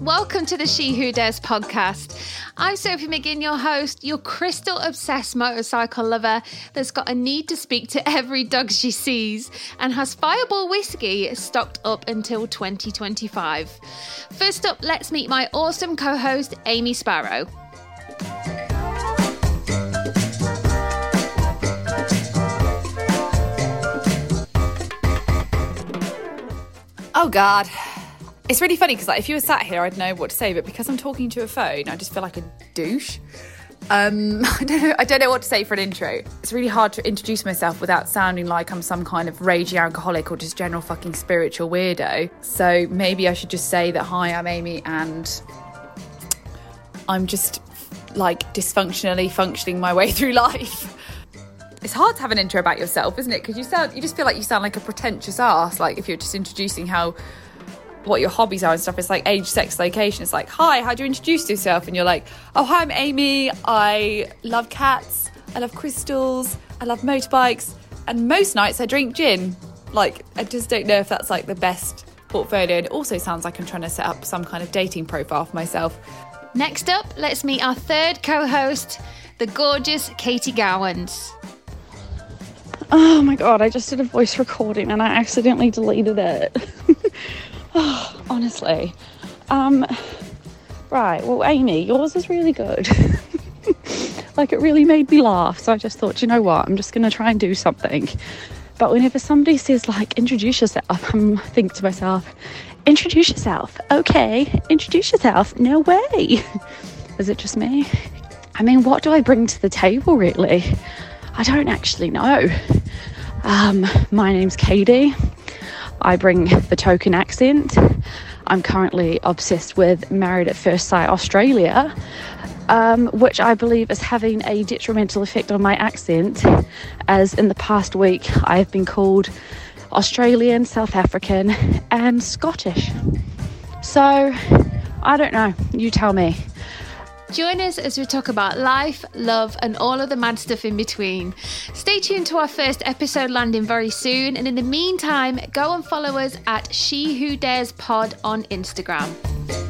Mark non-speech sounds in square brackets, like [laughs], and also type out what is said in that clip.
Welcome to the She Who Dares podcast. I'm Sophie McGinn, your host, your crystal obsessed motorcycle lover that's got a need to speak to every dog she sees and has Fireball whiskey stocked up until 2025. First up, let's meet my awesome co host, Amy Sparrow. Oh God. It's really funny because like if you were sat here, I'd know what to say, but because I'm talking to a phone, I just feel like a douche. Um, [laughs] I don't know. I don't know what to say for an intro. It's really hard to introduce myself without sounding like I'm some kind of raging alcoholic or just general fucking spiritual weirdo. So maybe I should just say that hi, I'm Amy, and I'm just like dysfunctionally functioning my way [laughs] through life. It's hard to have an intro about yourself, isn't it? Because you sound, you just feel like you sound like a pretentious ass. Like if you're just introducing how what your hobbies are and stuff. It's like age, sex, location. It's like, hi, how do you introduce yourself? And you're like, oh, hi, I'm Amy. I love cats. I love crystals. I love motorbikes. And most nights I drink gin. Like, I just don't know if that's like the best portfolio. And it also sounds like I'm trying to set up some kind of dating profile for myself. Next up, let's meet our third co host, the gorgeous Katie Gowans. Oh my god, I just did a voice recording and I accidentally deleted it. [laughs] oh, honestly. Um, right, well, Amy, yours is really good. [laughs] like, it really made me laugh. So I just thought, you know what, I'm just going to try and do something. But whenever somebody says, like, introduce yourself, [laughs] I'm think to myself, introduce yourself. Okay, introduce yourself. No way. is it just me? I mean, what do I bring to the table, really? I don't actually know. Um, my name's Katie. I bring the token accent. I'm currently obsessed with Married at First Sight Australia, um, which I believe is having a detrimental effect on my accent, as in the past week I have been called Australian, South African, and Scottish. So, I don't know. You tell me. Join us as we talk about life, love, and all of the mad stuff in between. Stay tuned to our first episode landing very soon, and in the meantime, go and follow us at She Who Dares Pod on Instagram.